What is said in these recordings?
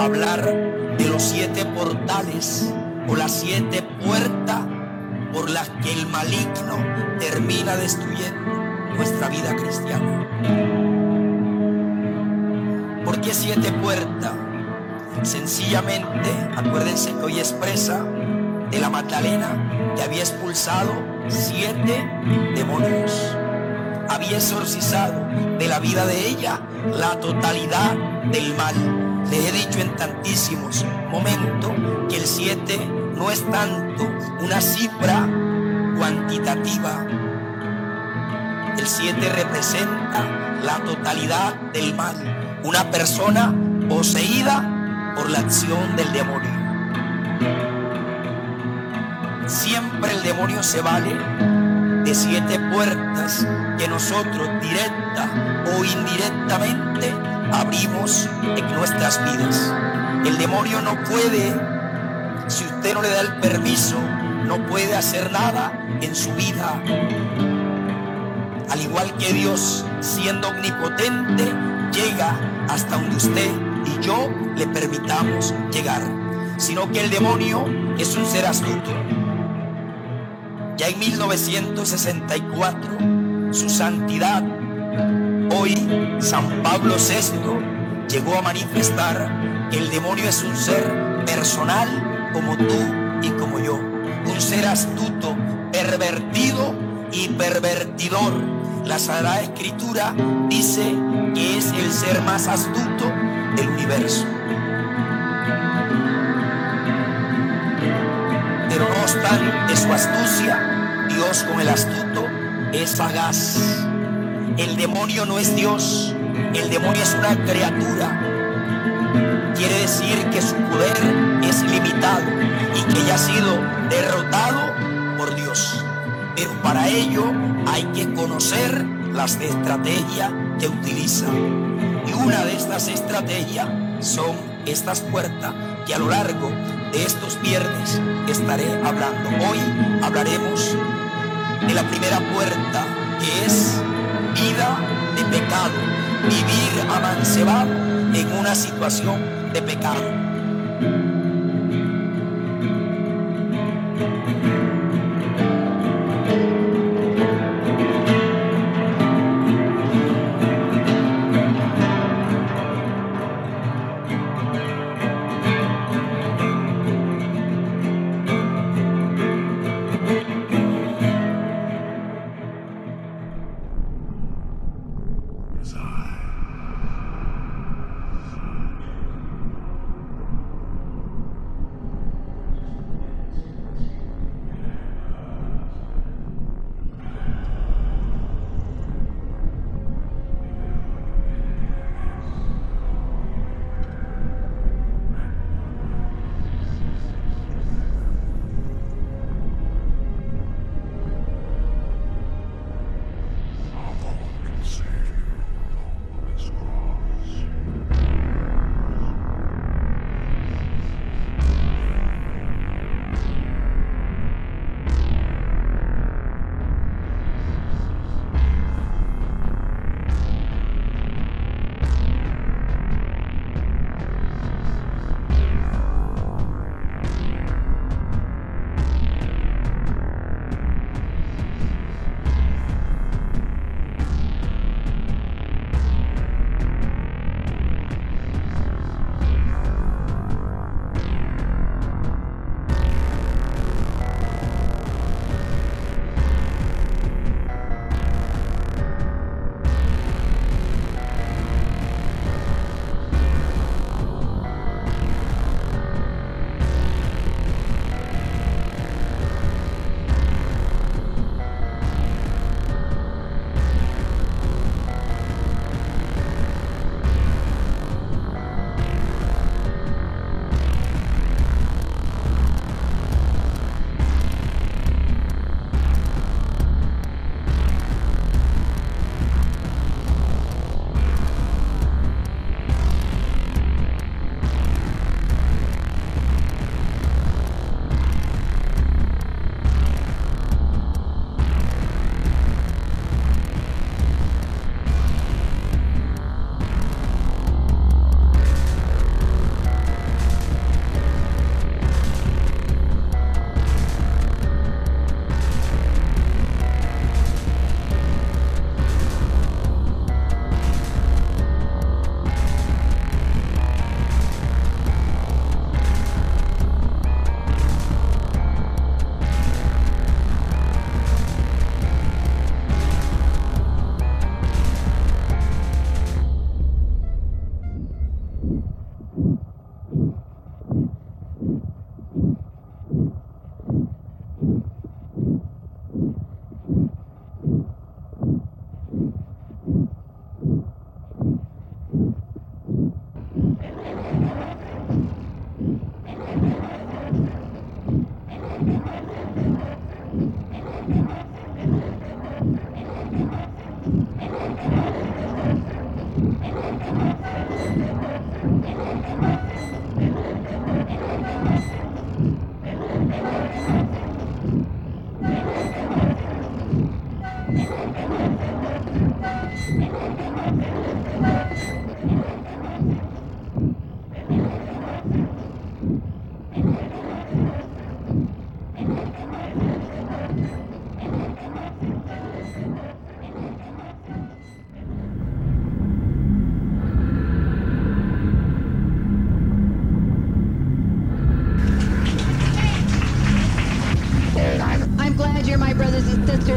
hablar de los siete portales o las siete puertas por las que el maligno termina destruyendo nuestra vida cristiana. ¿Por qué siete puertas? Sencillamente, acuérdense que hoy expresa de la Magdalena que había expulsado siete demonios. Había exorcizado de la vida de ella la totalidad del mal. Les he dicho en tantísimos momentos que el siete no es tanto una cifra cuantitativa. El siete representa la totalidad del mal. Una persona poseída por la acción del demonio. Siempre el demonio se vale de siete puertas que nosotros directa o indirectamente abrimos en nuestras vidas. El demonio no puede, si usted no le da el permiso, no puede hacer nada en su vida. Al igual que Dios, siendo omnipotente, llega hasta donde usted y yo le permitamos llegar. Sino que el demonio es un ser astuto ya en 1964, su santidad, hoy San Pablo VI, llegó a manifestar que el demonio es un ser personal como tú y como yo. Un ser astuto, pervertido y pervertidor. La Sagrada Escritura dice que es el ser más astuto del universo. Pero no obstante su astucia, Dios con el astuto es sagaz. El demonio no es Dios, el demonio es una criatura. Quiere decir que su poder es limitado y que ya ha sido derrotado por Dios. Pero para ello hay que conocer las estrategias que utiliza. Y una de estas estrategias son estas puertas que a lo largo de estos viernes estaré hablando. Hoy hablaremos de la primera puerta, que es vida de pecado, vivir amancebado en una situación de pecado.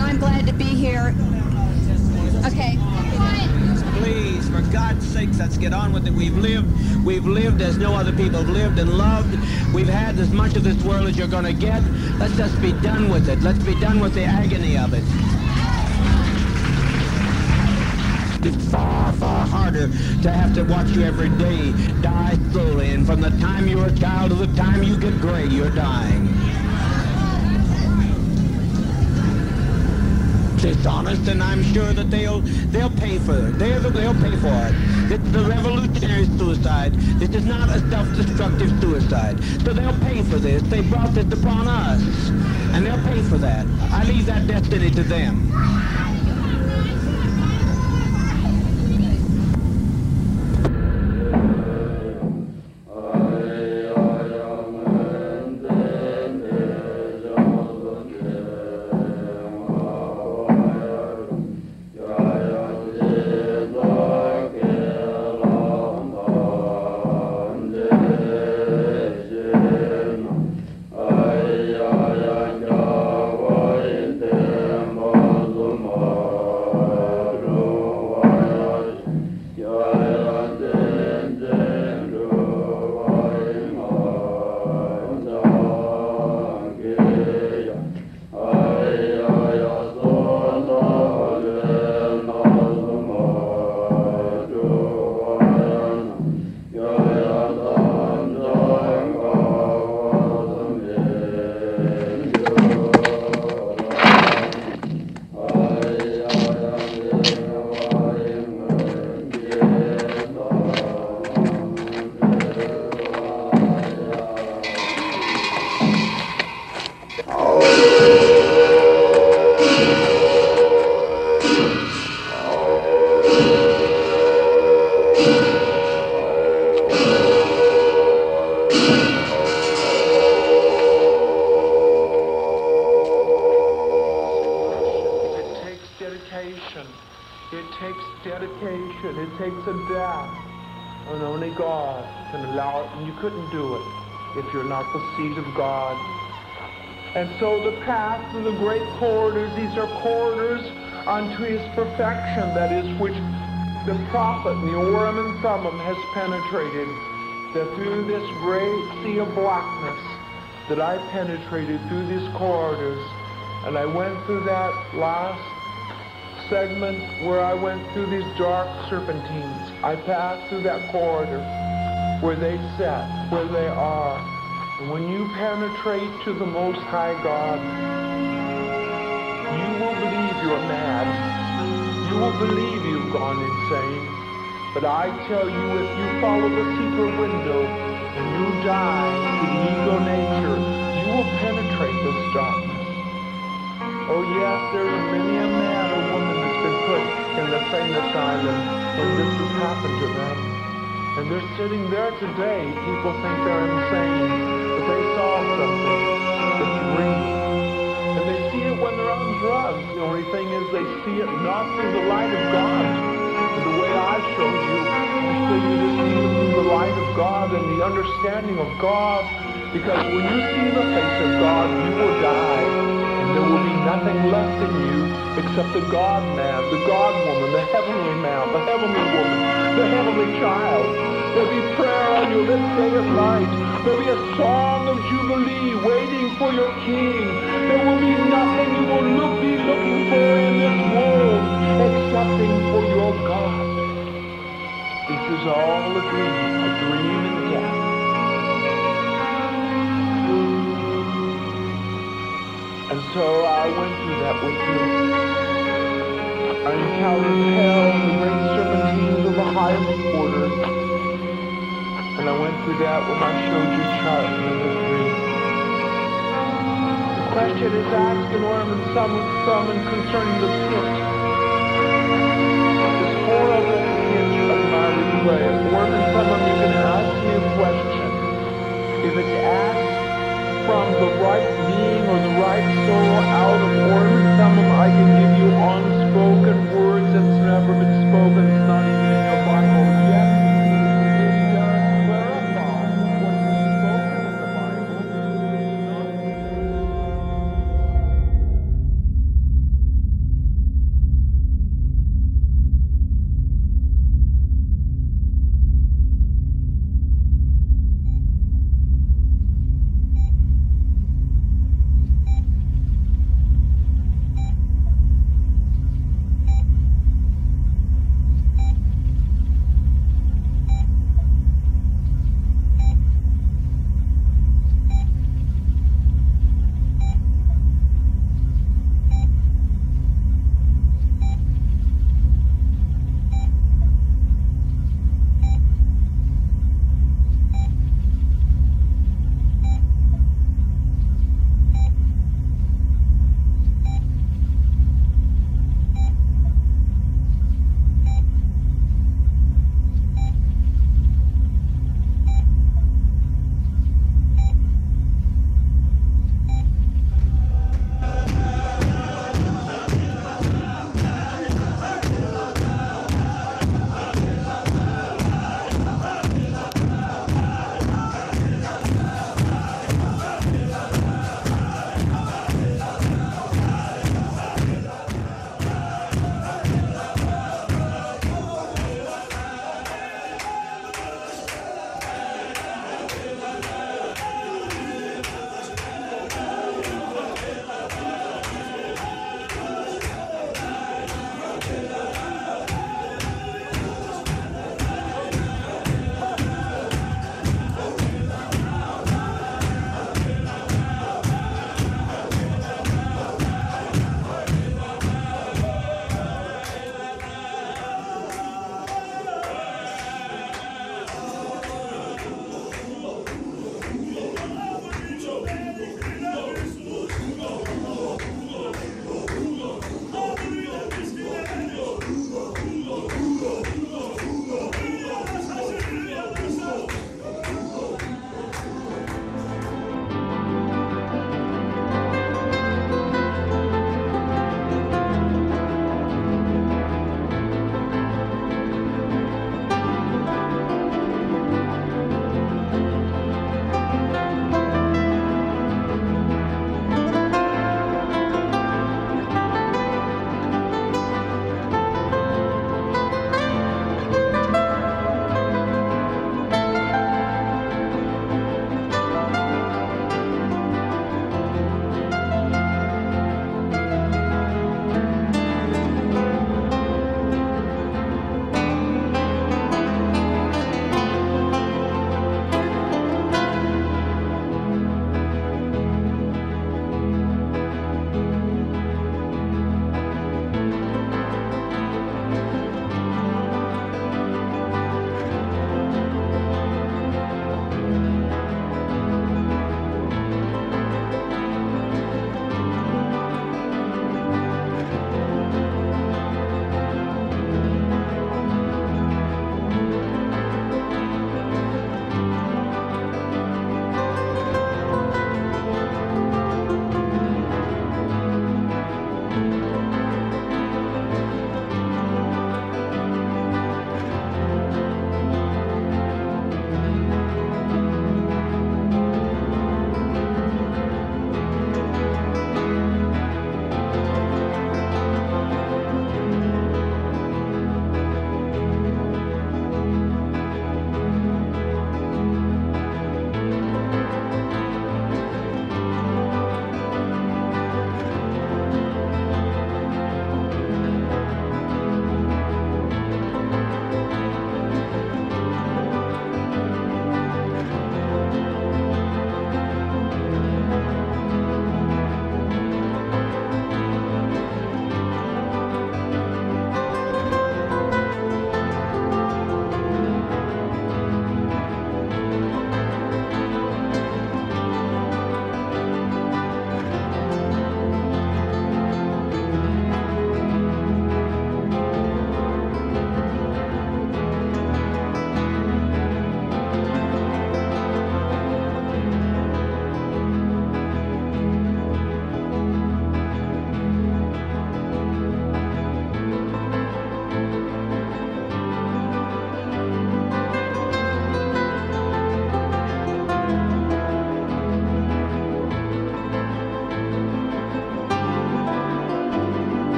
I'm glad to be here. Okay. Please, for God's sakes, let's get on with it. We've lived, we've lived as no other people have lived and loved. We've had as much of this world as you're going to get. Let's just be done with it. Let's be done with the agony of it. It's far, far harder to have to watch you every day die slowly. And from the time you're a child to the time you get gray, you're dying. Dishonest, and I'm sure that they'll they'll pay for it. They'll, they'll pay for it. It's the revolutionary suicide. This is not a self-destructive suicide. So they'll pay for this. They brought this upon us, and they'll pay for that. I leave that destiny to them. It takes dedication. It takes a death. And only God can allow it. And you couldn't do it if you're not the seed of God. And so the path to the great corridors, these are corridors unto his perfection, that is, which the prophet the Urim and Thummim has penetrated. That through this great sea of blackness, that I penetrated through these corridors, and I went through that last segment where I went through these dark serpentines. I passed through that corridor where they sat, where they are. And when you penetrate to the Most High God, you will believe you're mad. You will believe you've gone insane. But I tell you, if you follow the secret window and you die to the ego nature, you will penetrate this darkness. Oh yes, there's many a man put in the sane asylum when this has happened to them. And they're sitting there today. People think they're insane, but they saw something that's real. And they see it when they're on drugs. The only thing is they see it not through the light of God. And the way I showed you, I showed you see it through the light of God and the understanding of God. Because when you see the face of God, you will die. There will be nothing left in you except the God man, the God woman, the heavenly man, the heavenly woman, the heavenly child. There'll be prayer on your lips day and night. There'll be a song of jubilee waiting for your king. There will be nothing you will look, be looking for in this world excepting for your God. This is all a dream, a dream in death. So I went through that with you. I encountered hell, and the great serpentines of the highest order. And I went through that when I showed you chart number three. The question is asked in Urim and Thummim concerning the pit. This horrible pit of my replay. Urim and Thummim, you can ask me a question. If it's asked from the right being or the right soul out of Urim and Thummim, I can give you unspoken words that's never been spoken. It's not even